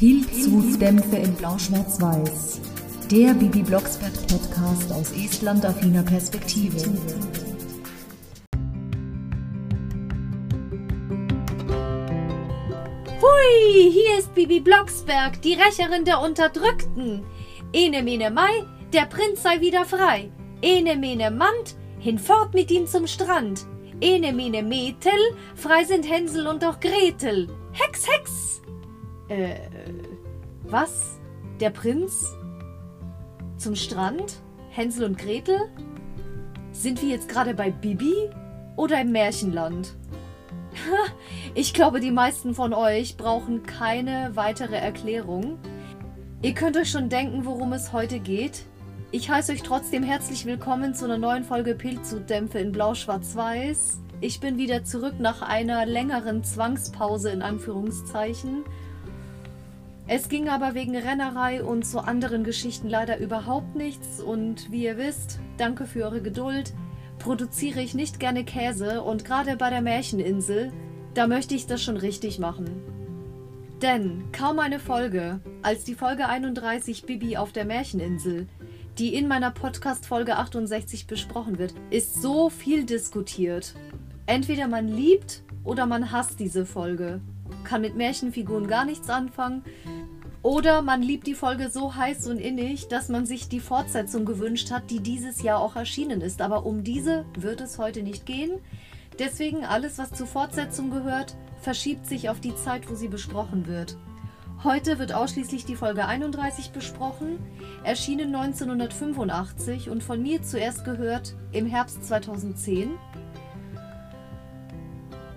Pilzhutdämpfe in Blau-Schwarz-Weiß. Der Bibi Blocksberg Podcast aus Estland-affiner Perspektive. Hui, hier ist Bibi Blocksberg, die Rächerin der Unterdrückten. Ene mene Mai, der Prinz sei wieder frei. Ene mene Mand, hinfort mit ihm zum Strand. Ene mene Metel, frei sind Hänsel und auch Gretel. Hex, Hex! Äh, was? Der Prinz? Zum Strand? Hänsel und Gretel? Sind wir jetzt gerade bei Bibi oder im Märchenland? Ich glaube, die meisten von euch brauchen keine weitere Erklärung. Ihr könnt euch schon denken, worum es heute geht. Ich heiße euch trotzdem herzlich willkommen zu einer neuen Folge Pilzhutdämpfe in Blau-Schwarz-Weiß. Ich bin wieder zurück nach einer längeren Zwangspause in Anführungszeichen. Es ging aber wegen Rennerei und zu anderen Geschichten leider überhaupt nichts und wie ihr wisst, danke für eure Geduld, produziere ich nicht gerne Käse und gerade bei der Märcheninsel, da möchte ich das schon richtig machen. Denn kaum eine Folge, als die Folge 31 Bibi auf der Märcheninsel, die in meiner Podcast Folge 68 besprochen wird, ist so viel diskutiert. Entweder man liebt oder man hasst diese Folge, kann mit Märchenfiguren gar nichts anfangen, oder man liebt die Folge so heiß und innig, dass man sich die Fortsetzung gewünscht hat, die dieses Jahr auch erschienen ist. Aber um diese wird es heute nicht gehen. Deswegen alles, was zur Fortsetzung gehört, verschiebt sich auf die Zeit, wo sie besprochen wird. Heute wird ausschließlich die Folge 31 besprochen, erschienen 1985 und von mir zuerst gehört im Herbst 2010.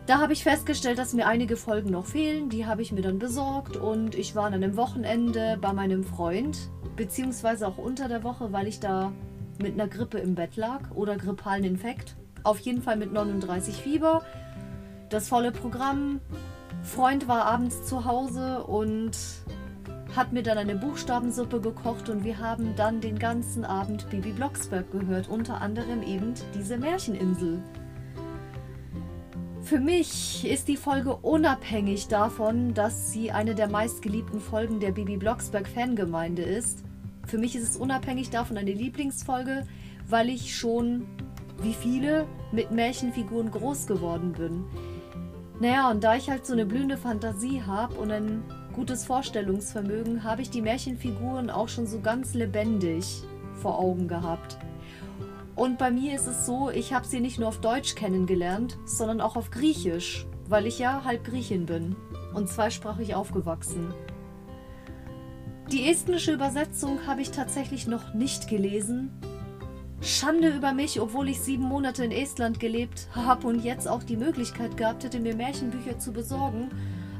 Da habe ich festgestellt, dass mir einige Folgen noch fehlen. Die habe ich mir dann besorgt und ich war an einem Wochenende bei meinem Freund, beziehungsweise auch unter der Woche, weil ich da mit einer Grippe im Bett lag oder grippalen Infekt. Auf jeden Fall mit 39 Fieber. Das volle Programm. Freund war abends zu Hause und hat mir dann eine Buchstabensuppe gekocht und wir haben dann den ganzen Abend Bibi Blocksberg gehört, unter anderem eben diese Märcheninsel. Für mich ist die Folge unabhängig davon, dass sie eine der meistgeliebten Folgen der Bibi Blocksberg Fangemeinde ist. Für mich ist es unabhängig davon eine Lieblingsfolge, weil ich schon, wie viele, mit Märchenfiguren groß geworden bin. Naja, und da ich halt so eine blühende Fantasie habe und ein gutes Vorstellungsvermögen, habe ich die Märchenfiguren auch schon so ganz lebendig vor Augen gehabt. Und bei mir ist es so, ich habe sie nicht nur auf Deutsch kennengelernt, sondern auch auf Griechisch, weil ich ja halb Griechin bin und zweisprachig aufgewachsen. Die estnische Übersetzung habe ich tatsächlich noch nicht gelesen. Schande über mich, obwohl ich sieben Monate in Estland gelebt habe und jetzt auch die Möglichkeit gehabt hätte, mir Märchenbücher zu besorgen.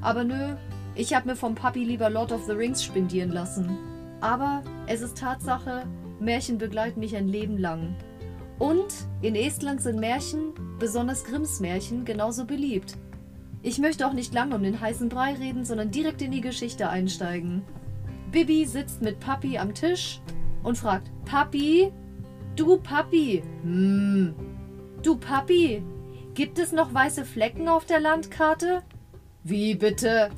Aber nö, ich habe mir vom Papi lieber Lord of the Rings spendieren lassen. Aber es ist Tatsache, Märchen begleiten mich ein Leben lang. Und in Estland sind Märchen, besonders Grimms Märchen, genauso beliebt. Ich möchte auch nicht lange um den heißen Brei reden, sondern direkt in die Geschichte einsteigen. Bibi sitzt mit Papi am Tisch und fragt: Papi? Du Papi? Hm. Du Papi? Gibt es noch weiße Flecken auf der Landkarte? Wie bitte?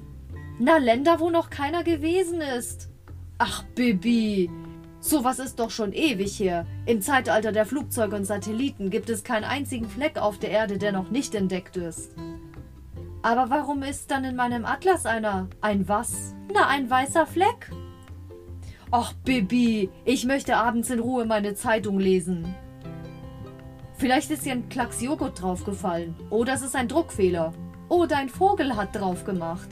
Na, Länder, wo noch keiner gewesen ist. Ach, Bibi, Sowas ist doch schon ewig her. Im Zeitalter der Flugzeuge und Satelliten gibt es keinen einzigen Fleck auf der Erde, der noch nicht entdeckt ist. Aber warum ist dann in meinem Atlas einer? Ein was? Na, ein weißer Fleck? Och, Bibi, ich möchte abends in Ruhe meine Zeitung lesen. Vielleicht ist hier ein Klacks Joghurt draufgefallen. Oder es ist ein Druckfehler. Oder ein Vogel hat drauf gemacht.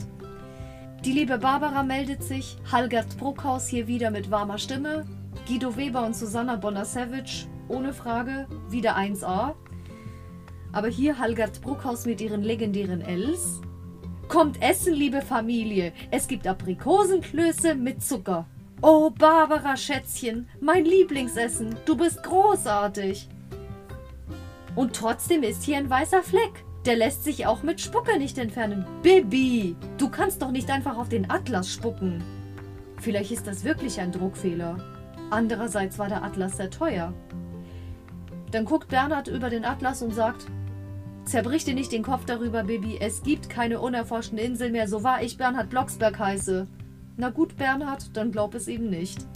Die liebe Barbara meldet sich, Halgert Bruckhaus hier wieder mit warmer Stimme Guido Weber und Susanna Bonner-Savage, ohne Frage, wieder 1A. Aber hier Halgert Bruckhaus mit ihren legendären Els. Kommt essen, liebe Familie. Es gibt Aprikosenklöße mit Zucker. Oh, Barbara, Schätzchen, mein Lieblingsessen. Du bist großartig. Und trotzdem ist hier ein weißer Fleck. Der lässt sich auch mit Spucke nicht entfernen. Bibi, du kannst doch nicht einfach auf den Atlas spucken. Vielleicht ist das wirklich ein Druckfehler. Andererseits war der Atlas sehr teuer. Dann guckt Bernhard über den Atlas und sagt, Zerbrich dir nicht den Kopf darüber, Baby. Es gibt keine unerforschten Inseln mehr, so wahr ich Bernhard Blocksberg heiße. Na gut, Bernhard, dann glaub es ihm nicht.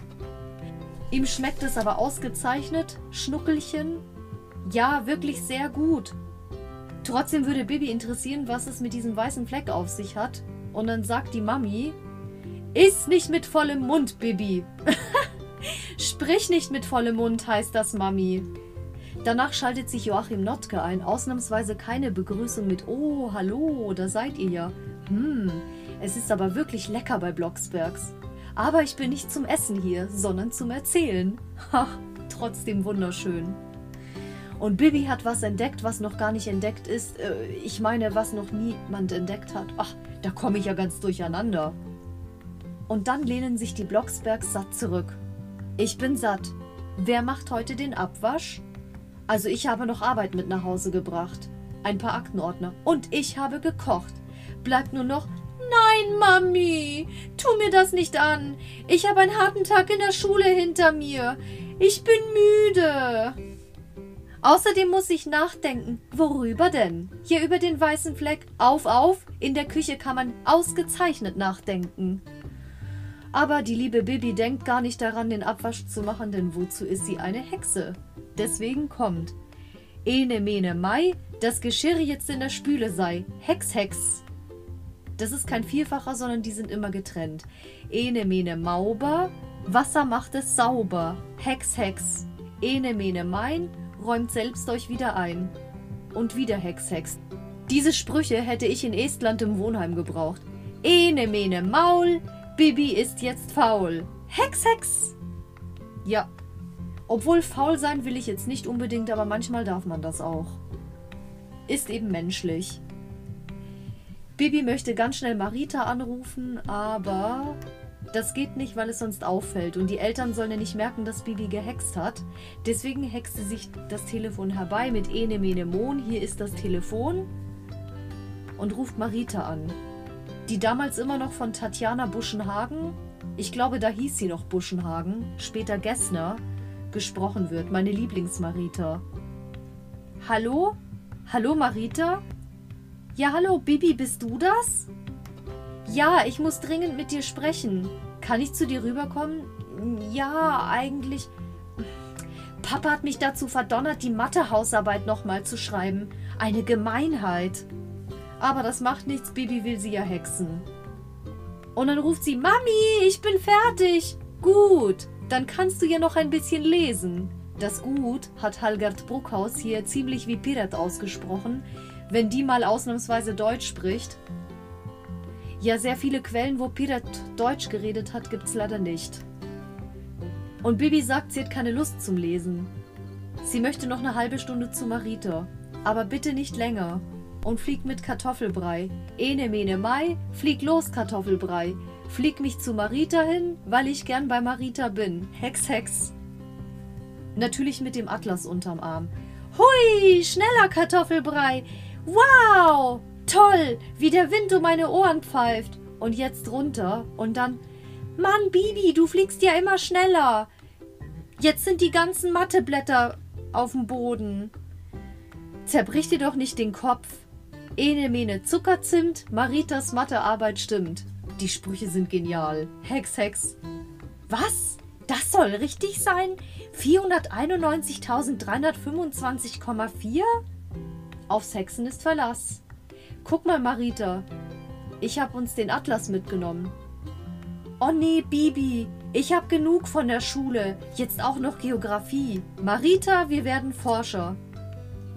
Ihm schmeckt es aber ausgezeichnet, Schnuckelchen. Ja, wirklich sehr gut. Trotzdem würde Bibi interessieren, was es mit diesem weißen Fleck auf sich hat. Und dann sagt die Mami, Iss nicht mit vollem Mund, Bibi. Sprich nicht mit vollem Mund, heißt das Mami. Danach schaltet sich Joachim Notke ein. Ausnahmsweise keine Begrüßung mit Oh, hallo, da seid ihr ja. Hm, es ist aber wirklich lecker bei Blocksbergs. Aber ich bin nicht zum Essen hier, sondern zum Erzählen. Ha, trotzdem wunderschön. Und Bibi hat was entdeckt, was noch gar nicht entdeckt ist. Äh, ich meine, was noch niemand entdeckt hat. Ach, da komme ich ja ganz durcheinander. Und dann lehnen sich die Blocksbergs satt zurück. Ich bin satt. Wer macht heute den Abwasch? Also ich habe noch Arbeit mit nach Hause gebracht. Ein paar Aktenordner. Und ich habe gekocht. Bleibt nur noch. Nein, Mami, tu mir das nicht an. Ich habe einen harten Tag in der Schule hinter mir. Ich bin müde. Außerdem muss ich nachdenken. Worüber denn? Hier über den weißen Fleck. Auf, auf. In der Küche kann man ausgezeichnet nachdenken. Aber die liebe Bibi denkt gar nicht daran, den Abwasch zu machen, denn wozu ist sie eine Hexe? Deswegen kommt. Ene mene mai, das Geschirr jetzt in der Spüle sei. Hex, Hex. Das ist kein Vierfacher, sondern die sind immer getrennt. Ene mene mauber, Wasser macht es sauber. Hex, Hex. Ene mene mein, räumt selbst euch wieder ein. Und wieder Hex, Hex. Diese Sprüche hätte ich in Estland im Wohnheim gebraucht. Ene mene Maul, Bibi ist jetzt faul. Hex, Hex. Ja. Obwohl faul sein will ich jetzt nicht unbedingt, aber manchmal darf man das auch. Ist eben menschlich. Bibi möchte ganz schnell Marita anrufen, aber das geht nicht, weil es sonst auffällt. Und die Eltern sollen ja nicht merken, dass Bibi gehext hat. Deswegen hext sie sich das Telefon herbei mit Ene Mene Mon. Hier ist das Telefon. Und ruft Marita an die damals immer noch von Tatjana Buschenhagen, ich glaube, da hieß sie noch Buschenhagen, später Gessner, gesprochen wird, meine Lieblingsmarita. Hallo? Hallo, Marita? Ja, hallo, Bibi, bist du das? Ja, ich muss dringend mit dir sprechen. Kann ich zu dir rüberkommen? Ja, eigentlich. Papa hat mich dazu verdonnert, die Mathehausarbeit nochmal zu schreiben. Eine Gemeinheit. Aber das macht nichts, Bibi will sie ja hexen. Und dann ruft sie, Mami, ich bin fertig. Gut, dann kannst du ja noch ein bisschen lesen. Das Gut hat Halgard Bruckhaus hier ziemlich wie Pirat ausgesprochen, wenn die mal ausnahmsweise Deutsch spricht. Ja, sehr viele Quellen, wo Pirat Deutsch geredet hat, gibt's leider nicht. Und Bibi sagt, sie hat keine Lust zum Lesen. Sie möchte noch eine halbe Stunde zu Marita. Aber bitte nicht länger und flieg mit Kartoffelbrei. Ene mene mai, flieg los Kartoffelbrei. Flieg mich zu Marita hin, weil ich gern bei Marita bin. Hex, Hex. Natürlich mit dem Atlas unterm Arm. Hui, schneller Kartoffelbrei. Wow, toll, wie der Wind um meine Ohren pfeift. Und jetzt runter und dann, Mann, Bibi, du fliegst ja immer schneller. Jetzt sind die ganzen Matteblätter auf dem Boden. Zerbrich dir doch nicht den Kopf. Ene Mene Zuckerzimt, Maritas Mathearbeit stimmt. Die Sprüche sind genial. Hex, Hex. Was? Das soll richtig sein? 491.325,4? Aufs Hexen ist Verlass. Guck mal, Marita. Ich hab uns den Atlas mitgenommen. Oh nee, Bibi. Ich hab genug von der Schule. Jetzt auch noch Geografie. Marita, wir werden Forscher.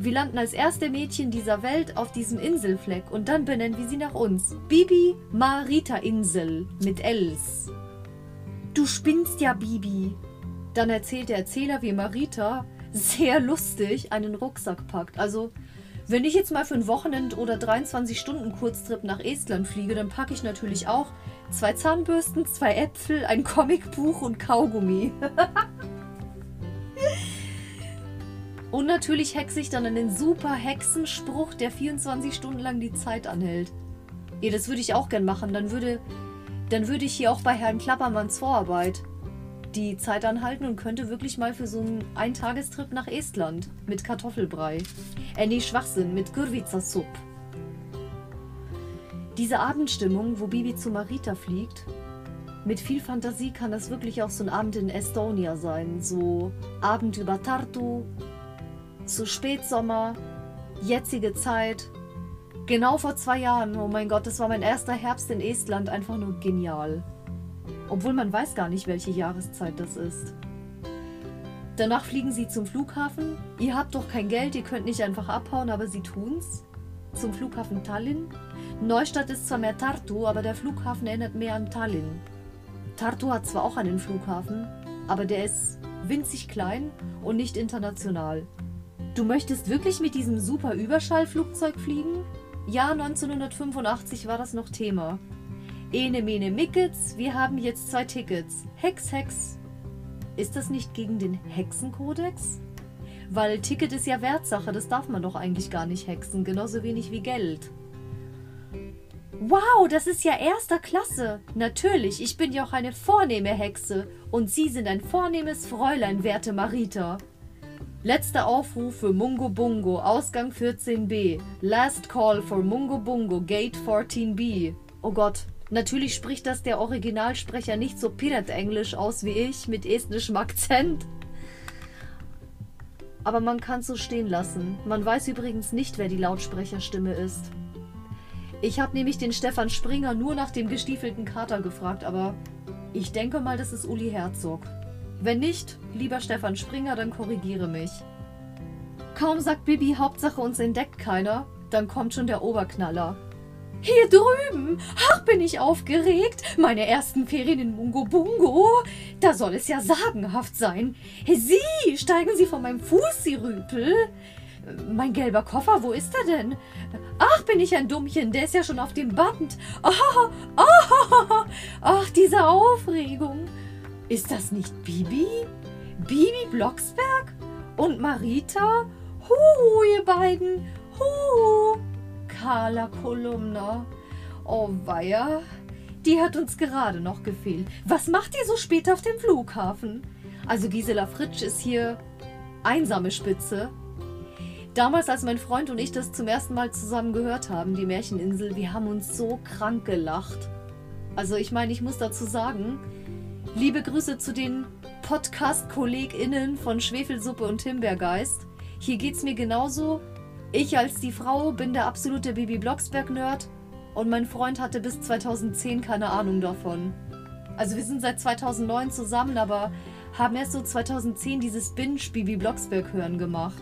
Wir landen als erste Mädchen dieser Welt auf diesem Inselfleck und dann benennen wir sie nach uns. Bibi Marita Insel mit Els. Du spinnst ja, Bibi. Dann erzählt der Erzähler, wie Marita sehr lustig einen Rucksack packt. Also, wenn ich jetzt mal für ein Wochenend oder 23 Stunden Kurztrip nach Estland fliege, dann packe ich natürlich auch zwei Zahnbürsten, zwei Äpfel, ein Comicbuch und Kaugummi. Und natürlich hexe ich dann einen super Hexenspruch, der 24 Stunden lang die Zeit anhält. Ja, das würde ich auch gern machen. Dann würde, dann würde ich hier auch bei Herrn Klappermanns Vorarbeit die Zeit anhalten und könnte wirklich mal für so einen Eintagestrip nach Estland mit Kartoffelbrei. Äh, nee, Schwachsinn, mit Gurvica Sup. Diese Abendstimmung, wo Bibi zu Marita fliegt, mit viel Fantasie kann das wirklich auch so ein Abend in Estonia sein. So Abend über Tartu, so Spätsommer, jetzige Zeit. Genau vor zwei Jahren, oh mein Gott, das war mein erster Herbst in Estland, einfach nur genial. Obwohl man weiß gar nicht, welche Jahreszeit das ist. Danach fliegen sie zum Flughafen. Ihr habt doch kein Geld, ihr könnt nicht einfach abhauen, aber sie tun's. Zum Flughafen Tallinn. Neustadt ist zwar mehr Tartu, aber der Flughafen erinnert mehr an Tallinn. Tartu hat zwar auch einen Flughafen, aber der ist winzig klein und nicht international. Du möchtest wirklich mit diesem super Überschallflugzeug fliegen? Ja, 1985 war das noch Thema. Ene mene Mickets, wir haben jetzt zwei Tickets. Hex, Hex. Ist das nicht gegen den Hexenkodex? Weil Ticket ist ja Wertsache, das darf man doch eigentlich gar nicht hexen, genauso wenig wie Geld. Wow, das ist ja erster Klasse. Natürlich, ich bin ja auch eine vornehme Hexe und Sie sind ein vornehmes Fräulein, werte Marita. Letzter Aufruf für Mungo Bungo, Ausgang 14b. Last call for Mungo Bungo, Gate 14b. Oh Gott, Natürlich spricht das der Originalsprecher nicht so Pirat-Englisch aus wie ich mit estnischem Akzent. Aber man kann es so stehen lassen. Man weiß übrigens nicht, wer die Lautsprecherstimme ist. Ich habe nämlich den Stefan Springer nur nach dem gestiefelten Kater gefragt, aber ich denke mal, das ist Uli Herzog. Wenn nicht, lieber Stefan Springer, dann korrigiere mich. Kaum sagt Bibi, Hauptsache uns entdeckt keiner, dann kommt schon der Oberknaller. Hier drüben. Ach, bin ich aufgeregt. Meine ersten Ferien in Mungo Bungo. Da soll es ja sagenhaft sein. Sie, steigen Sie von meinem Fuß, Sie Rüpel. Mein gelber Koffer, wo ist er denn? Ach, bin ich ein Dummchen, der ist ja schon auf dem Band. Oh, oh, ach, diese Aufregung. Ist das nicht Bibi? Bibi Blocksberg? Und Marita? Huhu, ihr beiden. Huhu. Carla Kolumna. Oh weia, die hat uns gerade noch gefehlt. Was macht ihr so spät auf dem Flughafen? Also Gisela Fritsch ist hier einsame Spitze. Damals, als mein Freund und ich das zum ersten Mal zusammen gehört haben, die Märcheninsel, wir haben uns so krank gelacht. Also ich meine, ich muss dazu sagen, liebe Grüße zu den Podcast-KollegInnen von Schwefelsuppe und Himbeergeist. Hier geht's mir genauso ich als die Frau bin der absolute Bibi Blocksberg-Nerd und mein Freund hatte bis 2010 keine Ahnung davon. Also wir sind seit 2009 zusammen, aber haben erst so 2010 dieses Binge Bibi Blocksberg hören gemacht.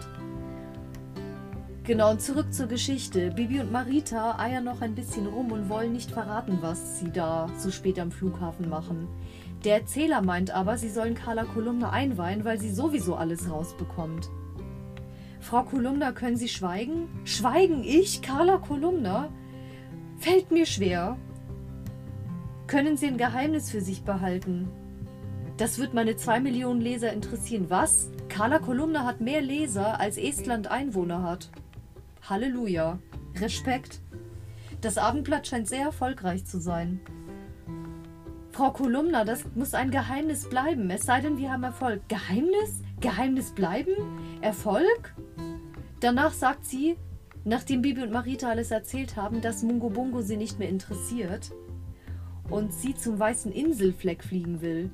Genau, und zurück zur Geschichte. Bibi und Marita eiern noch ein bisschen rum und wollen nicht verraten, was sie da so spät am Flughafen machen. Der Erzähler meint aber, sie sollen Carla Kolumne einweihen, weil sie sowieso alles rausbekommt. Frau Kolumna, können Sie schweigen? Schweigen ich, Carla Kolumna? Fällt mir schwer. Können Sie ein Geheimnis für sich behalten? Das wird meine zwei Millionen Leser interessieren. Was? Carla Kolumna hat mehr Leser, als Estland Einwohner hat. Halleluja. Respekt. Das Abendblatt scheint sehr erfolgreich zu sein. Frau Kolumna, das muss ein Geheimnis bleiben, es sei denn, wir haben Erfolg. Geheimnis? Geheimnis bleiben? Erfolg? Danach sagt sie, nachdem Bibi und Marita alles erzählt haben, dass Mungo Bungo sie nicht mehr interessiert und sie zum weißen Inselfleck fliegen will.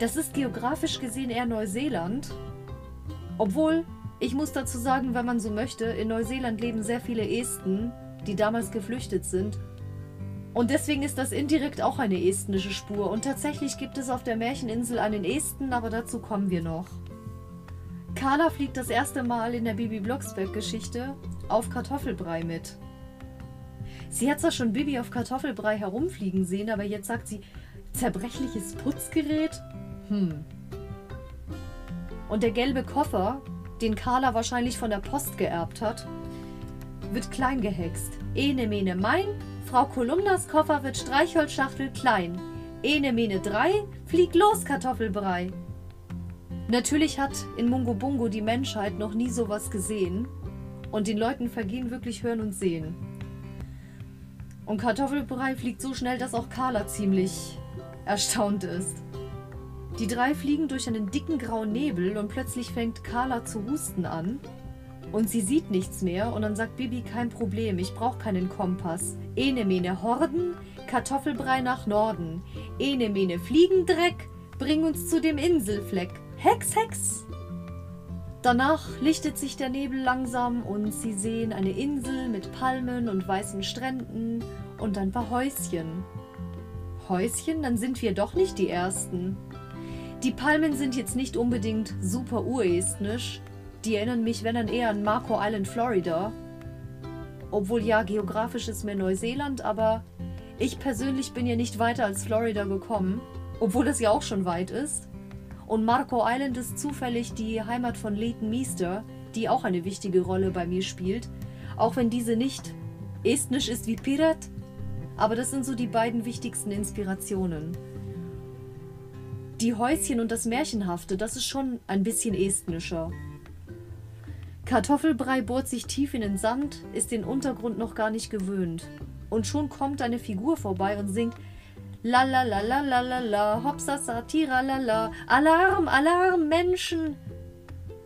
Das ist geografisch gesehen eher Neuseeland. Obwohl, ich muss dazu sagen, wenn man so möchte, in Neuseeland leben sehr viele Esten, die damals geflüchtet sind. Und deswegen ist das indirekt auch eine estnische Spur. Und tatsächlich gibt es auf der Märcheninsel einen Esten, aber dazu kommen wir noch. Carla fliegt das erste Mal in der Bibi Blocksberg-Geschichte auf Kartoffelbrei mit. Sie hat zwar schon Bibi auf Kartoffelbrei herumfliegen sehen, aber jetzt sagt sie, zerbrechliches Putzgerät? Hm. Und der gelbe Koffer, den Carla wahrscheinlich von der Post geerbt hat, wird klein gehext. Ene mene mein, Frau Kolumnas Koffer wird Streichholzschachtel klein. Ene mene drei, flieg los Kartoffelbrei. Natürlich hat in Mungo Bungo die Menschheit noch nie sowas gesehen. Und den Leuten vergehen wirklich Hören und Sehen. Und Kartoffelbrei fliegt so schnell, dass auch Carla ziemlich erstaunt ist. Die drei fliegen durch einen dicken grauen Nebel und plötzlich fängt Carla zu husten an. Und sie sieht nichts mehr und dann sagt Bibi, kein Problem, ich brauche keinen Kompass. Ene mene Horden, Kartoffelbrei nach Norden. Ene mene Fliegendreck, bring uns zu dem Inselfleck. Hex, Hex! Danach lichtet sich der Nebel langsam und sie sehen eine Insel mit Palmen und weißen Stränden und ein paar Häuschen. Häuschen? Dann sind wir doch nicht die Ersten. Die Palmen sind jetzt nicht unbedingt super urestnisch. Die erinnern mich, wenn dann eher an Marco Island, Florida. Obwohl ja, geografisch ist mir Neuseeland, aber ich persönlich bin ja nicht weiter als Florida gekommen. Obwohl das ja auch schon weit ist. Und Marco Island ist zufällig die Heimat von Leighton Meester, die auch eine wichtige Rolle bei mir spielt. Auch wenn diese nicht estnisch ist wie Pirat, aber das sind so die beiden wichtigsten Inspirationen. Die Häuschen und das Märchenhafte, das ist schon ein bisschen estnischer. Kartoffelbrei bohrt sich tief in den Sand, ist den Untergrund noch gar nicht gewöhnt. Und schon kommt eine Figur vorbei und singt La la la la la la la, hopsasa, tira la la, Alarm, Alarm, Menschen!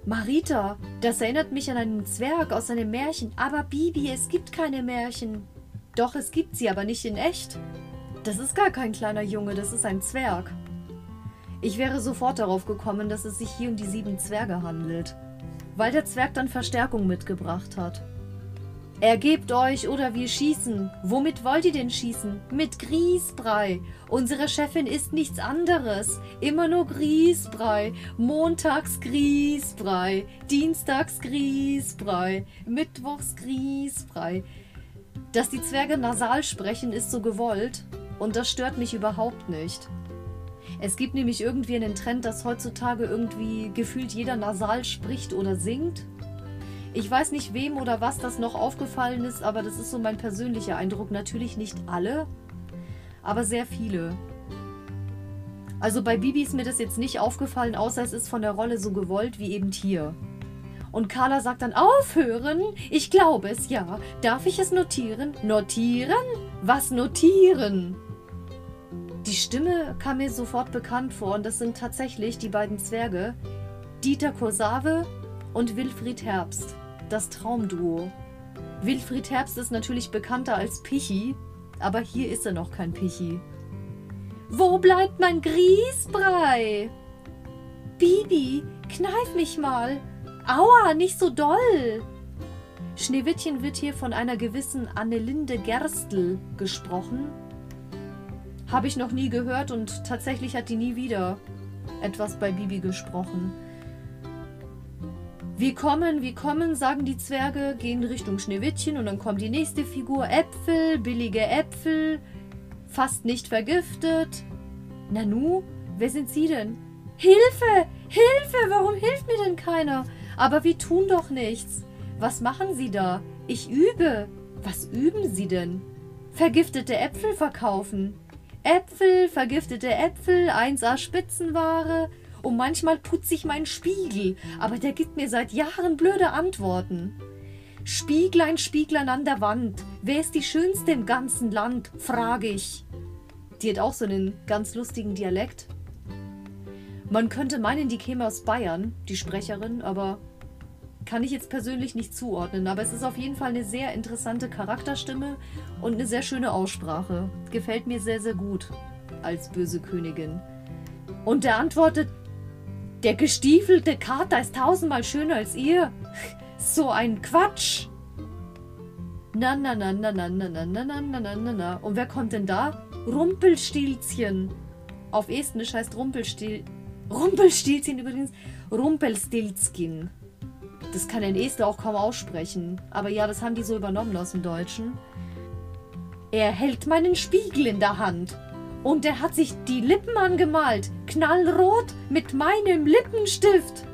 Marita, das erinnert mich an einen Zwerg aus einem Märchen, aber Bibi, es gibt keine Märchen. Doch, es gibt sie, aber nicht in echt. Das ist gar kein kleiner Junge, das ist ein Zwerg. Ich wäre sofort darauf gekommen, dass es sich hier um die sieben Zwerge handelt, weil der Zwerg dann Verstärkung mitgebracht hat. Ergebt euch oder wir schießen. Womit wollt ihr denn schießen? Mit Grießbrei. Unsere Chefin isst nichts anderes. Immer nur Grießbrei. Montags Grießbrei. Dienstags Grießbrei. Mittwochs Grießbrei. Dass die Zwerge nasal sprechen, ist so gewollt und das stört mich überhaupt nicht. Es gibt nämlich irgendwie einen Trend, dass heutzutage irgendwie gefühlt jeder nasal spricht oder singt. Ich weiß nicht, wem oder was das noch aufgefallen ist, aber das ist so mein persönlicher Eindruck. Natürlich nicht alle, aber sehr viele. Also bei Bibi ist mir das jetzt nicht aufgefallen, außer es ist von der Rolle so gewollt wie eben hier. Und Carla sagt dann, aufhören? Ich glaube es, ja. Darf ich es notieren? Notieren? Was notieren? Die Stimme kam mir sofort bekannt vor und das sind tatsächlich die beiden Zwerge, Dieter Kursave und Wilfried Herbst, das Traumduo. Wilfried Herbst ist natürlich bekannter als Pichi, aber hier ist er noch kein Pichi. Wo bleibt mein Grießbrei? Bibi, kneif mich mal. Aua, nicht so doll! Schneewittchen wird hier von einer gewissen Annelinde Gerstl gesprochen. Habe ich noch nie gehört und tatsächlich hat die nie wieder etwas bei Bibi gesprochen. Wir kommen, wir kommen, sagen die Zwerge, gehen Richtung Schneewittchen und dann kommt die nächste Figur. Äpfel, billige Äpfel, fast nicht vergiftet. Nanu, wer sind Sie denn? Hilfe! Hilfe! Warum hilft mir denn keiner? Aber wir tun doch nichts. Was machen Sie da? Ich übe. Was üben Sie denn? Vergiftete Äpfel verkaufen. Äpfel, vergiftete Äpfel, 1A Spitzenware. Und manchmal putze ich meinen Spiegel, aber der gibt mir seit Jahren blöde Antworten. Spieglein, Spieglein an der Wand, wer ist die Schönste im ganzen Land, frage ich. Die hat auch so einen ganz lustigen Dialekt. Man könnte meinen, die käme aus Bayern, die Sprecherin, aber kann ich jetzt persönlich nicht zuordnen. Aber es ist auf jeden Fall eine sehr interessante Charakterstimme und eine sehr schöne Aussprache. Gefällt mir sehr, sehr gut als böse Königin. Und der antwortet, der gestiefelte Kater ist tausendmal schöner als ihr. So ein Quatsch. Na, na, na, na, na, na, na, na, na, na, na, na. Und wer kommt denn da? Rumpelstilzchen. Auf Estnisch heißt Rumpelstil... Rumpelstilzchen übrigens Rumpelstilzkin. Das kann ein Estler auch kaum aussprechen. Aber ja, das haben die so übernommen aus dem Deutschen. Er hält meinen Spiegel in der Hand. Und er hat sich die Lippen angemalt. Knallrot mit meinem Lippenstift.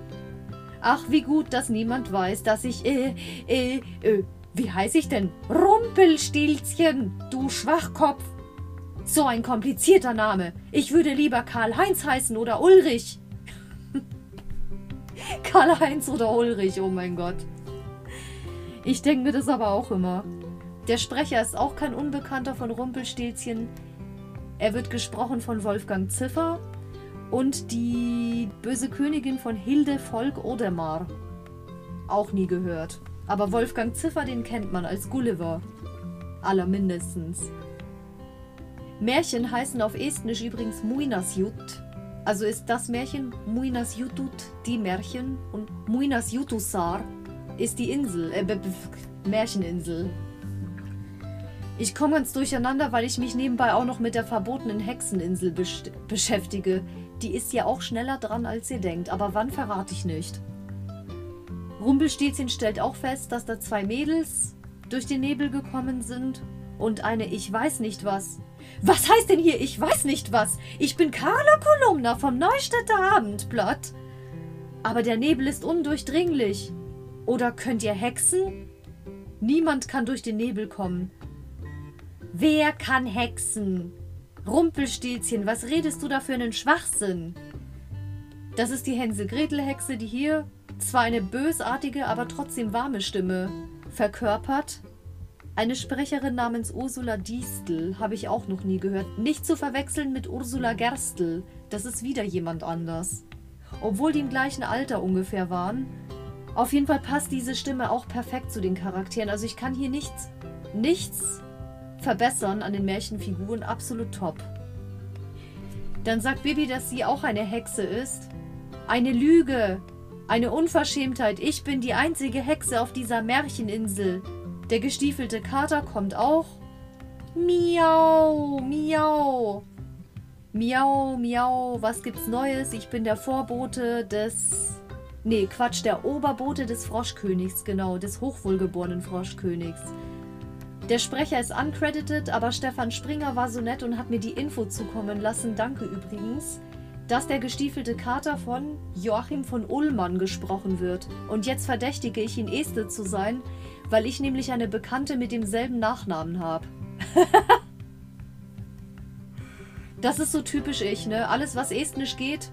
Ach, wie gut, dass niemand weiß, dass ich, äh, äh, äh, wie heiße ich denn? Rumpelstilzchen, du Schwachkopf. So ein komplizierter Name. Ich würde lieber Karl-Heinz heißen oder Ulrich. Karl-Heinz oder Ulrich, oh mein Gott. Ich denke mir das aber auch immer. Der Sprecher ist auch kein Unbekannter von Rumpelstilzchen. Er wird gesprochen von Wolfgang Ziffer und die böse Königin von Hilde Volk Odemar. Auch nie gehört. Aber Wolfgang Ziffer, den kennt man als Gulliver. Allermindestens. Märchen heißen auf Estnisch übrigens Muinasjut. Also ist das Märchen Muinasjutut die Märchen und Muinasjutusar ist die Insel, äh, Märcheninsel. Ich komme ganz durcheinander, weil ich mich nebenbei auch noch mit der verbotenen Hexeninsel besch beschäftige. Die ist ja auch schneller dran, als ihr denkt, aber wann verrate ich nicht. Rumpelstilzchen stellt auch fest, dass da zwei Mädels durch den Nebel gekommen sind und eine Ich weiß nicht was. Was heißt denn hier Ich weiß nicht was? Ich bin Carla Kolumna vom Neustädter Abendblatt. Aber der Nebel ist undurchdringlich. Oder könnt ihr hexen? Niemand kann durch den Nebel kommen. Wer kann hexen? Rumpelstilzchen, was redest du da für einen Schwachsinn? Das ist die Hänsel-Gretel-Hexe, die hier zwar eine bösartige, aber trotzdem warme Stimme verkörpert. Eine Sprecherin namens Ursula Diestel habe ich auch noch nie gehört. Nicht zu verwechseln mit Ursula Gerstl. Das ist wieder jemand anders. Obwohl die im gleichen Alter ungefähr waren. Auf jeden Fall passt diese Stimme auch perfekt zu den Charakteren. Also ich kann hier nichts, nichts verbessern an den Märchenfiguren. Absolut top. Dann sagt Bibi, dass sie auch eine Hexe ist. Eine Lüge. Eine Unverschämtheit. Ich bin die einzige Hexe auf dieser Märcheninsel. Der gestiefelte Kater kommt auch. Miau, miau. Miau, miau. Was gibt's Neues? Ich bin der Vorbote des... Nee, Quatsch, der Oberbote des Froschkönigs, genau. Des hochwohlgeborenen Froschkönigs. Der Sprecher ist uncredited, aber Stefan Springer war so nett und hat mir die Info zukommen lassen. Danke übrigens dass der gestiefelte Kater von Joachim von Ullmann gesprochen wird. Und jetzt verdächtige ich ihn Este zu sein, weil ich nämlich eine Bekannte mit demselben Nachnamen habe. das ist so typisch ich, ne? Alles, was estnisch geht,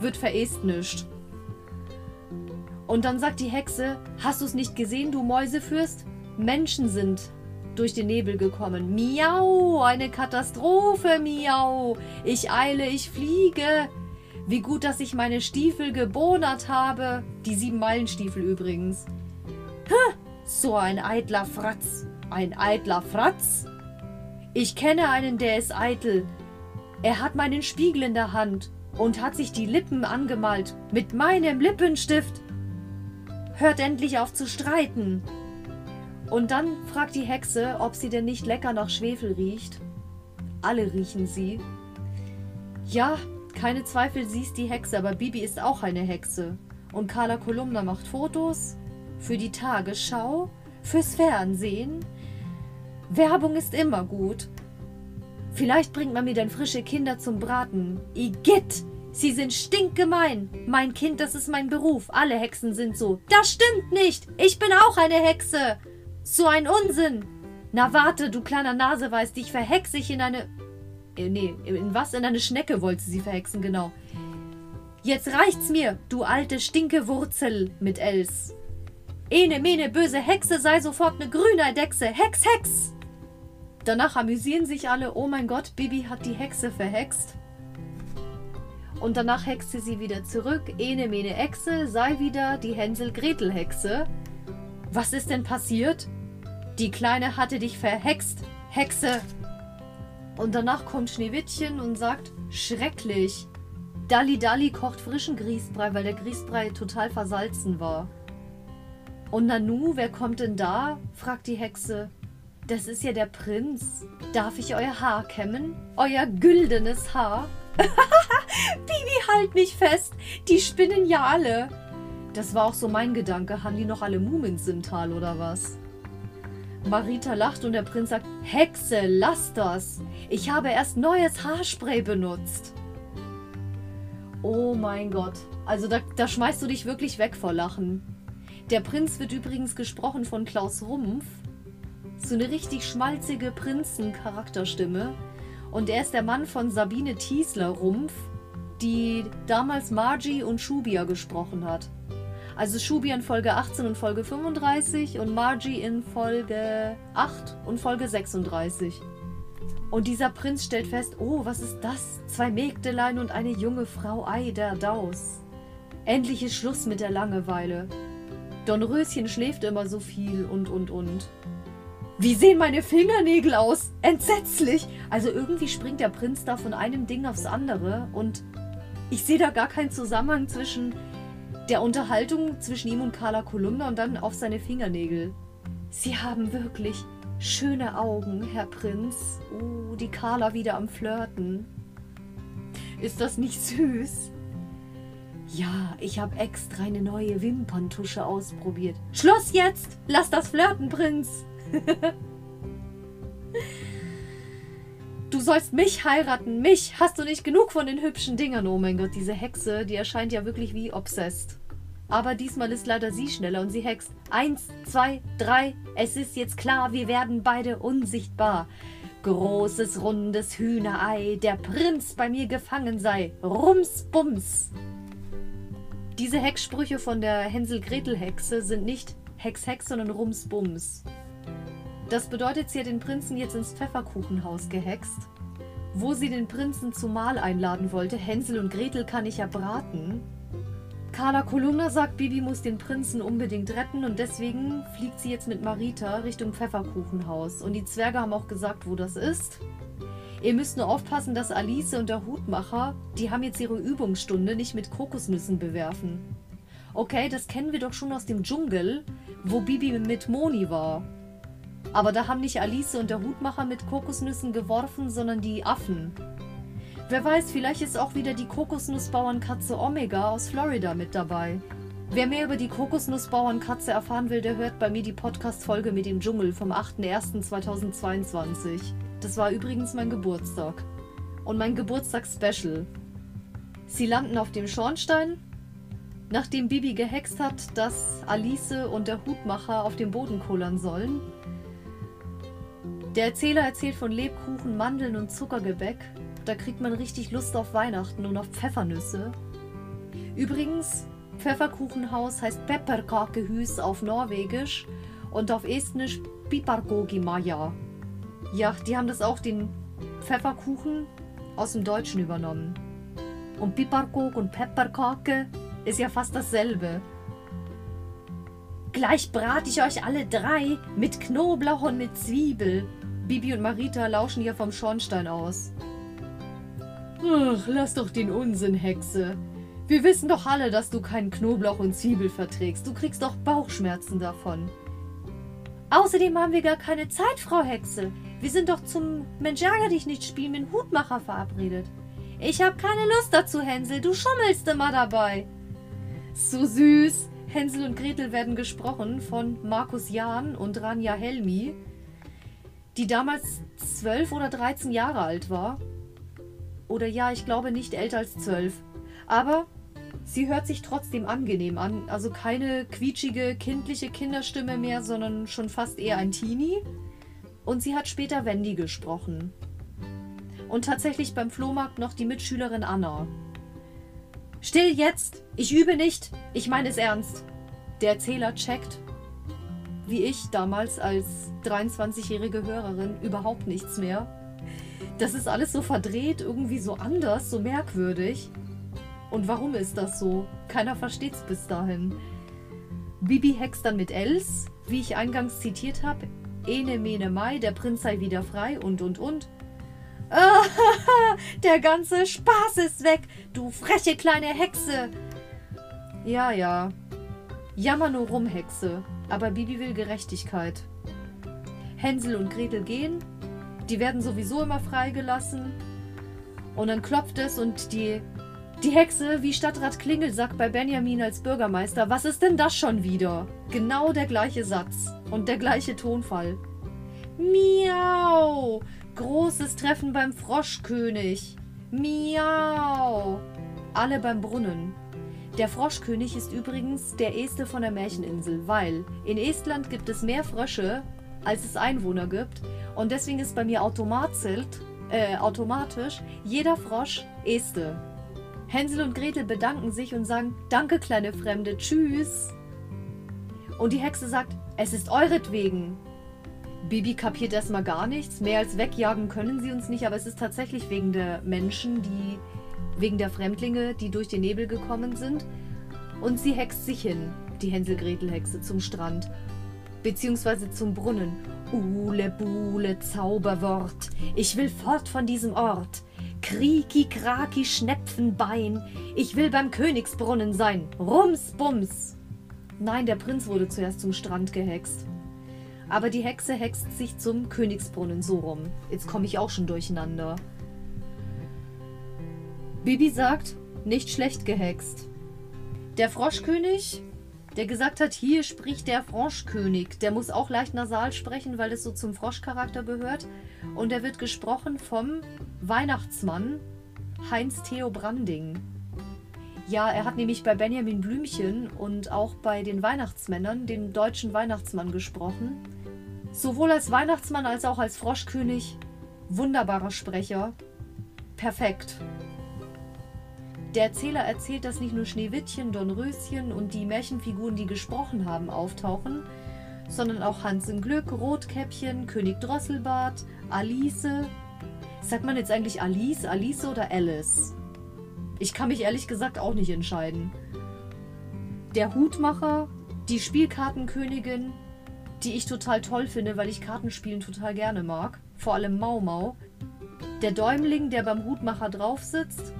wird verestnischt. Und dann sagt die Hexe, hast du es nicht gesehen, du Mäusefürst? Menschen sind durch den Nebel gekommen. Miau, eine Katastrophe, miau. Ich eile, ich fliege. Wie gut, dass ich meine Stiefel gebonert habe. Die sieben Meilenstiefel übrigens. Ha, so ein eitler Fratz. Ein eitler Fratz? Ich kenne einen, der ist eitel. Er hat meinen Spiegel in der Hand und hat sich die Lippen angemalt mit meinem Lippenstift. Hört endlich auf zu streiten. Und dann fragt die Hexe, ob sie denn nicht lecker nach Schwefel riecht. Alle riechen sie. Ja, keine Zweifel, sie ist die Hexe, aber Bibi ist auch eine Hexe. Und Carla Kolumna macht Fotos für die Tagesschau, fürs Fernsehen. Werbung ist immer gut. Vielleicht bringt man mir dann frische Kinder zum Braten. Igitt! Sie sind stinkgemein. Mein Kind, das ist mein Beruf. Alle Hexen sind so. Das stimmt nicht. Ich bin auch eine Hexe. So ein Unsinn! Na warte, du kleiner Naseweiß, dich verhexe ich in eine... Äh, nee, in was? In eine Schnecke wollte sie verhexen, genau. Jetzt reicht's mir, du alte Stinkewurzel mit Els. Ene, mene, böse Hexe, sei sofort ne grüne Eidechse. Hex, Hex! Danach amüsieren sich alle, oh mein Gott, Bibi hat die Hexe verhext. Und danach hexte sie wieder zurück, ene, mene, Echse, sei wieder die Hänsel-Gretel-Hexe. Was ist denn passiert? Die Kleine hatte dich verhext, Hexe. Und danach kommt Schneewittchen und sagt, schrecklich. Dalli Dalli kocht frischen Grießbrei, weil der Grießbrei total versalzen war. Und Nanu, wer kommt denn da? fragt die Hexe. Das ist ja der Prinz. Darf ich euer Haar kämmen? Euer güldenes Haar? Bibi, halt mich fest. Die spinnen ja alle. Das war auch so mein Gedanke. Haben die noch alle Mumins im Tal oder was? Marita lacht und der Prinz sagt, Hexe, lass das. Ich habe erst neues Haarspray benutzt. Oh mein Gott. Also da, da schmeißt du dich wirklich weg vor Lachen. Der Prinz wird übrigens gesprochen von Klaus Rumpf. So eine richtig schmalzige Prinzen-Charakterstimme. Und er ist der Mann von Sabine Tiesler-Rumpf, die damals Margie und Schubia gesprochen hat. Also Shubi in Folge 18 und Folge 35 und Margie in Folge 8 und Folge 36. Und dieser Prinz stellt fest, oh, was ist das? Zwei Mägdelein und eine junge Frau, ei, der Daus. Endlich ist Schluss mit der Langeweile. Don Röschen schläft immer so viel und und und. Wie sehen meine Fingernägel aus? Entsetzlich! Also irgendwie springt der Prinz da von einem Ding aufs andere und ich sehe da gar keinen Zusammenhang zwischen der Unterhaltung zwischen ihm und Carla Kolumna und dann auf seine Fingernägel. Sie haben wirklich schöne Augen, Herr Prinz. Oh, die Carla wieder am Flirten. Ist das nicht süß? Ja, ich habe extra eine neue Wimperntusche ausprobiert. Schluss jetzt! Lass das flirten, Prinz! du sollst mich heiraten, mich! Hast du nicht genug von den hübschen Dingern? Oh mein Gott, diese Hexe, die erscheint ja wirklich wie obsessed. Aber diesmal ist leider sie schneller und sie hext. Eins, zwei, drei. Es ist jetzt klar, wir werden beide unsichtbar. Großes, rundes Hühnerei, der Prinz bei mir gefangen sei. Rums, bums. Diese Hexsprüche von der Hänsel-Gretel-Hexe sind nicht Hex, Hex, sondern Rums, bums. Das bedeutet, sie hat den Prinzen jetzt ins Pfefferkuchenhaus gehext, wo sie den Prinzen zum Mahl einladen wollte. Hänsel und Gretel kann ich ja braten. Carla Kolumna sagt, Bibi muss den Prinzen unbedingt retten und deswegen fliegt sie jetzt mit Marita Richtung Pfefferkuchenhaus. Und die Zwerge haben auch gesagt, wo das ist. Ihr müsst nur aufpassen, dass Alice und der Hutmacher, die haben jetzt ihre Übungsstunde, nicht mit Kokosnüssen bewerfen. Okay, das kennen wir doch schon aus dem Dschungel, wo Bibi mit Moni war. Aber da haben nicht Alice und der Hutmacher mit Kokosnüssen geworfen, sondern die Affen. Wer weiß, vielleicht ist auch wieder die Kokosnussbauernkatze Omega aus Florida mit dabei. Wer mehr über die Kokosnussbauernkatze erfahren will, der hört bei mir die Podcast-Folge mit dem Dschungel vom 8.01.2022. Das war übrigens mein Geburtstag. Und mein Geburtstagsspecial. Sie landen auf dem Schornstein, nachdem Bibi gehext hat, dass Alice und der Hutmacher auf dem Boden kollern sollen der Erzähler erzählt von Lebkuchen, Mandeln und Zuckergebäck. Da kriegt man richtig Lust auf Weihnachten und auf Pfeffernüsse. Übrigens, Pfefferkuchenhaus heißt Pepperkakehus auf Norwegisch und auf Estnisch Piparkogimaja. Ja, die haben das auch den Pfefferkuchen aus dem Deutschen übernommen. Und Piparkok und Pepperkake ist ja fast dasselbe. Gleich brate ich euch alle drei mit Knoblauch und mit Zwiebel. Bibi und Marita lauschen hier vom Schornstein aus. Ach, lass doch den Unsinn, Hexe. Wir wissen doch alle, dass du keinen Knoblauch und Zwiebel verträgst. Du kriegst doch Bauchschmerzen davon. Außerdem haben wir gar keine Zeit, Frau Hexe. Wir sind doch zum Mensch ärger dich nicht spielen mit dem Hutmacher verabredet. Ich habe keine Lust dazu, Hänsel. Du schummelst immer dabei. So süß. Hänsel und Gretel werden gesprochen von Markus Jahn und Ranja Helmi die damals zwölf oder dreizehn Jahre alt war. Oder ja, ich glaube nicht älter als zwölf. Aber sie hört sich trotzdem angenehm an. Also keine quietschige, kindliche Kinderstimme mehr, sondern schon fast eher ein Teenie. Und sie hat später Wendy gesprochen. Und tatsächlich beim Flohmarkt noch die Mitschülerin Anna. Still jetzt! Ich übe nicht! Ich meine es ernst! Der Erzähler checkt, wie ich damals als 23-jährige Hörerin überhaupt nichts mehr. Das ist alles so verdreht, irgendwie so anders, so merkwürdig. Und warum ist das so? Keiner versteht's bis dahin. Bibi hext dann mit Els, wie ich eingangs zitiert habe. Ene mene mai, der Prinz sei wieder frei und und und. Ah, der ganze Spaß ist weg, du freche kleine Hexe. Ja, ja. Jammer nur rum, Hexe. Aber Bibi will Gerechtigkeit. Hänsel und Gretel gehen. Die werden sowieso immer freigelassen. Und dann klopft es und die, die Hexe, wie Stadtrat Klingel sagt bei Benjamin als Bürgermeister, was ist denn das schon wieder? Genau der gleiche Satz und der gleiche Tonfall. Miau! Großes Treffen beim Froschkönig. Miau! Alle beim Brunnen. Der Froschkönig ist übrigens der Este von der Märcheninsel, weil in Estland gibt es mehr Frösche, als es Einwohner gibt. Und deswegen ist bei mir äh, automatisch jeder Frosch Este. Hänsel und Gretel bedanken sich und sagen, danke kleine Fremde, tschüss. Und die Hexe sagt, es ist euretwegen. Bibi kapiert erstmal gar nichts. Mehr als wegjagen können sie uns nicht, aber es ist tatsächlich wegen der Menschen, die wegen der Fremdlinge, die durch den Nebel gekommen sind. Und sie hext sich hin, die Hänsel-Gretel-Hexe, zum Strand. beziehungsweise zum Brunnen. Ule Bule Zauberwort, ich will fort von diesem Ort. Krieki, Kraki, Schnepfenbein, ich will beim Königsbrunnen sein. Rums, Bums. Nein, der Prinz wurde zuerst zum Strand gehext. Aber die Hexe hext sich zum Königsbrunnen so rum. Jetzt komme ich auch schon durcheinander. Bibi sagt, nicht schlecht gehext. Der Froschkönig, der gesagt hat, hier spricht der Froschkönig, der muss auch leicht nasal sprechen, weil es so zum Froschcharakter gehört. Und er wird gesprochen vom Weihnachtsmann Heinz Theo Branding. Ja, er hat nämlich bei Benjamin Blümchen und auch bei den Weihnachtsmännern den deutschen Weihnachtsmann gesprochen. Sowohl als Weihnachtsmann als auch als Froschkönig. Wunderbarer Sprecher. Perfekt. Der Erzähler erzählt, dass nicht nur Schneewittchen, Dornröschen und die Märchenfiguren, die gesprochen haben, auftauchen, sondern auch Hans im Glück, Rotkäppchen, König Drosselbart, Alice. Sagt man jetzt eigentlich Alice, Alice oder Alice? Ich kann mich ehrlich gesagt auch nicht entscheiden. Der Hutmacher, die Spielkartenkönigin, die ich total toll finde, weil ich Kartenspielen total gerne mag. Vor allem Mau Mau. Der Däumling, der beim Hutmacher drauf sitzt.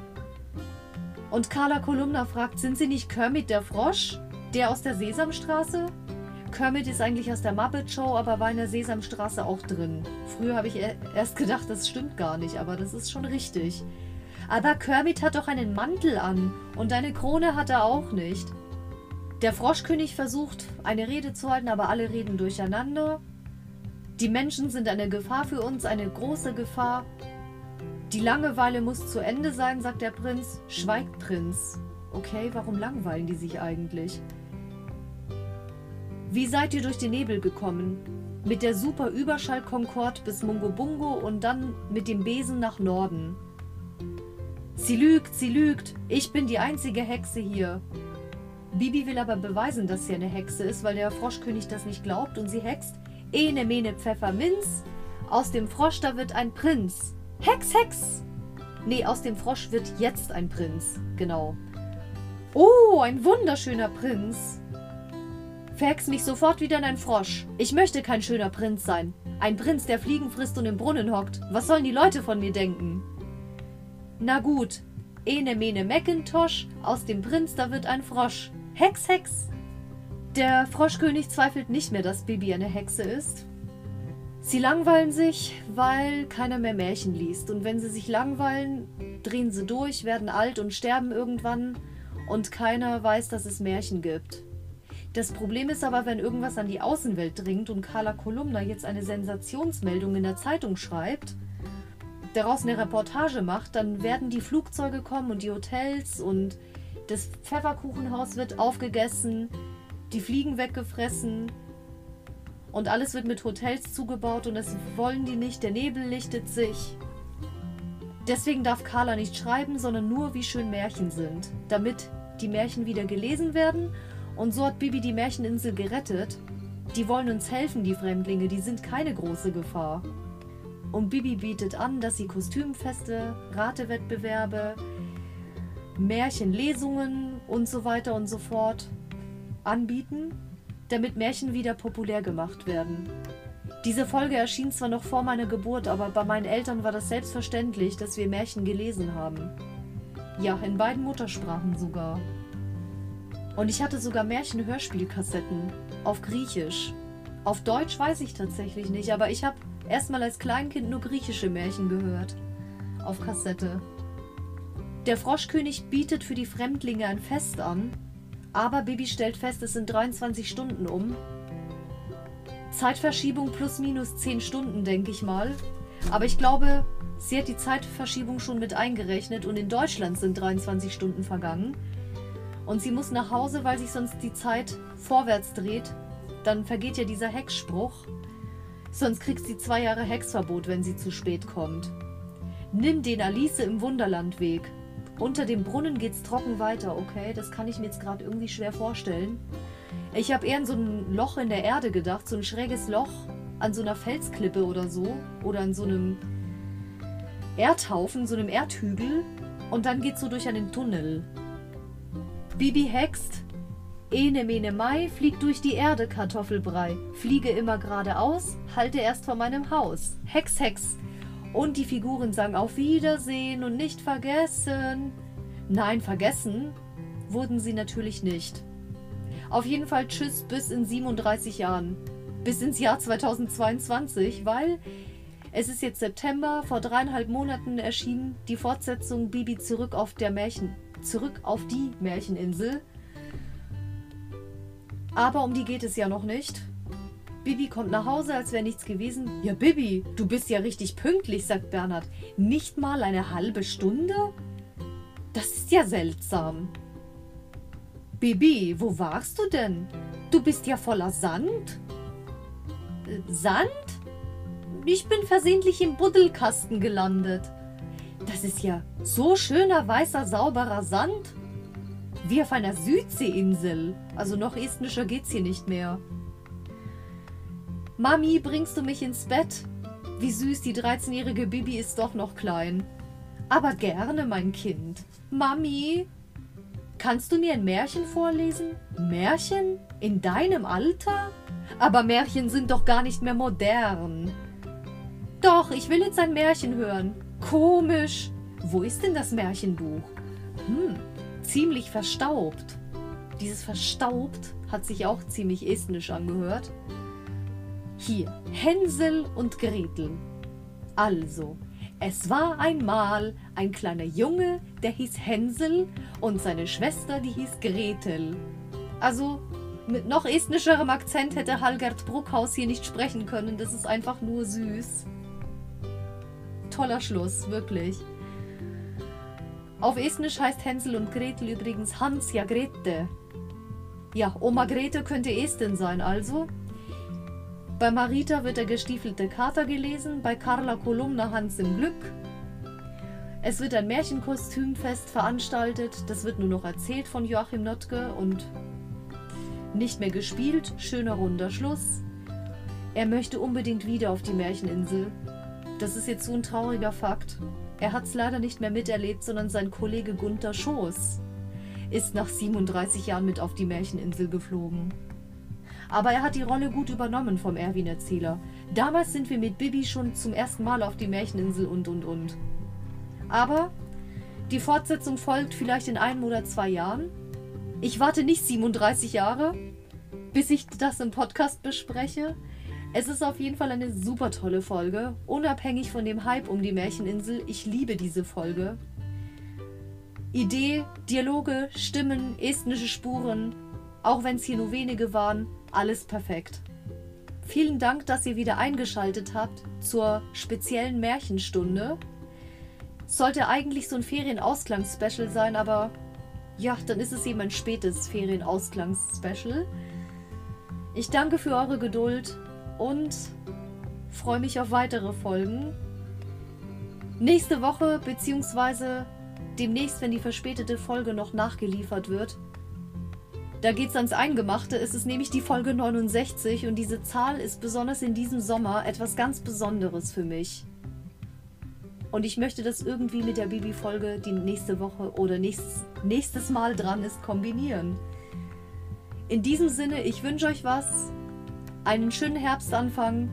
Und Carla Kolumna fragt, sind Sie nicht Kermit der Frosch? Der aus der Sesamstraße? Kermit ist eigentlich aus der Muppet Show, aber war in der Sesamstraße auch drin. Früher habe ich erst gedacht, das stimmt gar nicht, aber das ist schon richtig. Aber Kermit hat doch einen Mantel an und eine Krone hat er auch nicht. Der Froschkönig versucht, eine Rede zu halten, aber alle reden durcheinander. Die Menschen sind eine Gefahr für uns, eine große Gefahr. Die Langeweile muss zu Ende sein, sagt der Prinz. Schweigt, Prinz. Okay, warum langweilen die sich eigentlich? Wie seid ihr durch den Nebel gekommen? Mit der Super Überschall Concorde bis Mungobungo und dann mit dem Besen nach Norden. Sie lügt, sie lügt. Ich bin die einzige Hexe hier. Bibi will aber beweisen, dass sie eine Hexe ist, weil der Froschkönig das nicht glaubt und sie hext. Ene mene Pfefferminz. Aus dem Frosch da wird ein Prinz. Hex, Hex! Nee, aus dem Frosch wird jetzt ein Prinz. Genau. Oh, ein wunderschöner Prinz. Verhex mich sofort wieder in ein Frosch. Ich möchte kein schöner Prinz sein. Ein Prinz, der Fliegen frisst und im Brunnen hockt. Was sollen die Leute von mir denken? Na gut. Ene mene Macintosh, aus dem Prinz da wird ein Frosch. Hex, Hex! Der Froschkönig zweifelt nicht mehr, dass Bibi eine Hexe ist. Sie langweilen sich, weil keiner mehr Märchen liest. Und wenn sie sich langweilen, drehen sie durch, werden alt und sterben irgendwann. Und keiner weiß, dass es Märchen gibt. Das Problem ist aber, wenn irgendwas an die Außenwelt dringt und Carla Kolumna jetzt eine Sensationsmeldung in der Zeitung schreibt, daraus eine Reportage macht, dann werden die Flugzeuge kommen und die Hotels und das Pfefferkuchenhaus wird aufgegessen, die Fliegen weggefressen, und alles wird mit Hotels zugebaut und das wollen die nicht. Der Nebel lichtet sich. Deswegen darf Carla nicht schreiben, sondern nur, wie schön Märchen sind, damit die Märchen wieder gelesen werden. Und so hat Bibi die Märcheninsel gerettet. Die wollen uns helfen, die Fremdlinge, die sind keine große Gefahr. Und Bibi bietet an, dass sie Kostümfeste, Ratewettbewerbe, Märchenlesungen und so weiter und so fort anbieten damit Märchen wieder populär gemacht werden. Diese Folge erschien zwar noch vor meiner Geburt, aber bei meinen Eltern war das selbstverständlich, dass wir Märchen gelesen haben. Ja, in beiden Muttersprachen sogar. Und ich hatte sogar Märchen-Hörspielkassetten auf Griechisch. Auf Deutsch weiß ich tatsächlich nicht, aber ich habe erstmal als Kleinkind nur griechische Märchen gehört. Auf Kassette. Der Froschkönig bietet für die Fremdlinge ein Fest an, aber Bibi stellt fest, es sind 23 Stunden um. Zeitverschiebung plus minus 10 Stunden, denke ich mal. Aber ich glaube, sie hat die Zeitverschiebung schon mit eingerechnet und in Deutschland sind 23 Stunden vergangen. Und sie muss nach Hause, weil sich sonst die Zeit vorwärts dreht. Dann vergeht ja dieser Hexspruch. Sonst kriegt sie zwei Jahre Hexverbot, wenn sie zu spät kommt. Nimm den Alice im Wunderlandweg. Unter dem Brunnen geht's trocken weiter, okay? Das kann ich mir jetzt gerade irgendwie schwer vorstellen. Ich habe eher an so ein Loch in der Erde gedacht, so ein schräges Loch an so einer Felsklippe oder so. Oder an so einem Erdhaufen, so einem Erdhügel. Und dann geht's so durch einen Tunnel. Bibi hext. Ene mene Mai, flieg durch die Erde, Kartoffelbrei. Fliege immer geradeaus, halte erst vor meinem Haus. Hex, Hex. Und die Figuren sagen auf Wiedersehen und nicht vergessen. Nein, vergessen wurden sie natürlich nicht. Auf jeden Fall Tschüss bis in 37 Jahren. Bis ins Jahr 2022, weil es ist jetzt September, vor dreieinhalb Monaten erschien die Fortsetzung Bibi zurück auf der Märchen, zurück auf die Märcheninsel. Aber um die geht es ja noch nicht. Bibi kommt nach Hause, als wäre nichts gewesen. Ja, Bibi, du bist ja richtig pünktlich, sagt Bernhard. Nicht mal eine halbe Stunde? Das ist ja seltsam. Bibi, wo warst du denn? Du bist ja voller Sand. Äh, Sand? Ich bin versehentlich im Buddelkasten gelandet. Das ist ja so schöner, weißer, sauberer Sand. Wie auf einer Südseeinsel. Also noch estnischer geht's hier nicht mehr. Mami, bringst du mich ins Bett? Wie süß, die 13-jährige Bibi ist doch noch klein. Aber gerne, mein Kind. Mami, kannst du mir ein Märchen vorlesen? Märchen? In deinem Alter? Aber Märchen sind doch gar nicht mehr modern. Doch, ich will jetzt ein Märchen hören. Komisch. Wo ist denn das Märchenbuch? Hm, ziemlich verstaubt. Dieses verstaubt hat sich auch ziemlich estnisch angehört. Hier, Hänsel und Gretel. Also, es war einmal ein kleiner Junge, der hieß Hänsel und seine Schwester, die hieß Gretel. Also, mit noch estnischerem Akzent hätte Halgert Bruckhaus hier nicht sprechen können. Das ist einfach nur süß. Toller Schluss, wirklich. Auf Estnisch heißt Hänsel und Gretel übrigens Hans ja Grete. Ja, Oma Grete könnte Estin sein, also. Bei Marita wird der gestiefelte Kater gelesen, bei Carla Kolumna Hans im Glück. Es wird ein Märchenkostümfest veranstaltet, das wird nur noch erzählt von Joachim Notke und nicht mehr gespielt, schöner runder Schluss. Er möchte unbedingt wieder auf die Märcheninsel. Das ist jetzt so ein trauriger Fakt. Er hat es leider nicht mehr miterlebt, sondern sein Kollege Gunther Schoß ist nach 37 Jahren mit auf die Märcheninsel geflogen. Aber er hat die Rolle gut übernommen vom Erwin-Erzähler. Damals sind wir mit Bibi schon zum ersten Mal auf die Märcheninsel und und und. Aber die Fortsetzung folgt vielleicht in einem oder zwei Jahren. Ich warte nicht 37 Jahre, bis ich das im Podcast bespreche. Es ist auf jeden Fall eine super tolle Folge, unabhängig von dem Hype um die Märcheninsel. Ich liebe diese Folge. Idee, Dialoge, Stimmen, estnische Spuren, auch wenn es hier nur wenige waren, alles perfekt. Vielen Dank, dass ihr wieder eingeschaltet habt zur speziellen Märchenstunde. Sollte eigentlich so ein Ferienausklangsspecial sein, aber ja, dann ist es eben ein spätes Ferienausklangsspecial. Ich danke für eure Geduld und freue mich auf weitere Folgen. Nächste Woche, beziehungsweise demnächst, wenn die verspätete Folge noch nachgeliefert wird, da geht es ans Eingemachte. Es ist nämlich die Folge 69 und diese Zahl ist besonders in diesem Sommer etwas ganz Besonderes für mich. Und ich möchte das irgendwie mit der Bibi-Folge, die nächste Woche oder nächstes, nächstes Mal dran ist, kombinieren. In diesem Sinne, ich wünsche euch was, einen schönen Herbstanfang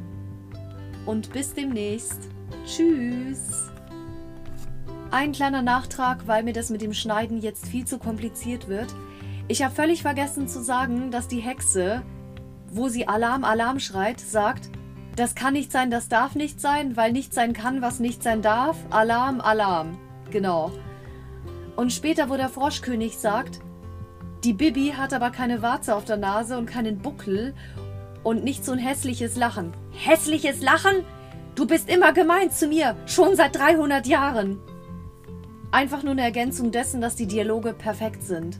und bis demnächst. Tschüss! Ein kleiner Nachtrag, weil mir das mit dem Schneiden jetzt viel zu kompliziert wird. Ich habe völlig vergessen zu sagen, dass die Hexe, wo sie Alarm, Alarm schreit, sagt, das kann nicht sein, das darf nicht sein, weil nicht sein kann, was nicht sein darf. Alarm, Alarm. Genau. Und später, wo der Froschkönig sagt, die Bibi hat aber keine Warze auf der Nase und keinen Buckel und nicht so ein hässliches Lachen. Hässliches Lachen? Du bist immer gemein zu mir, schon seit 300 Jahren. Einfach nur eine Ergänzung dessen, dass die Dialoge perfekt sind.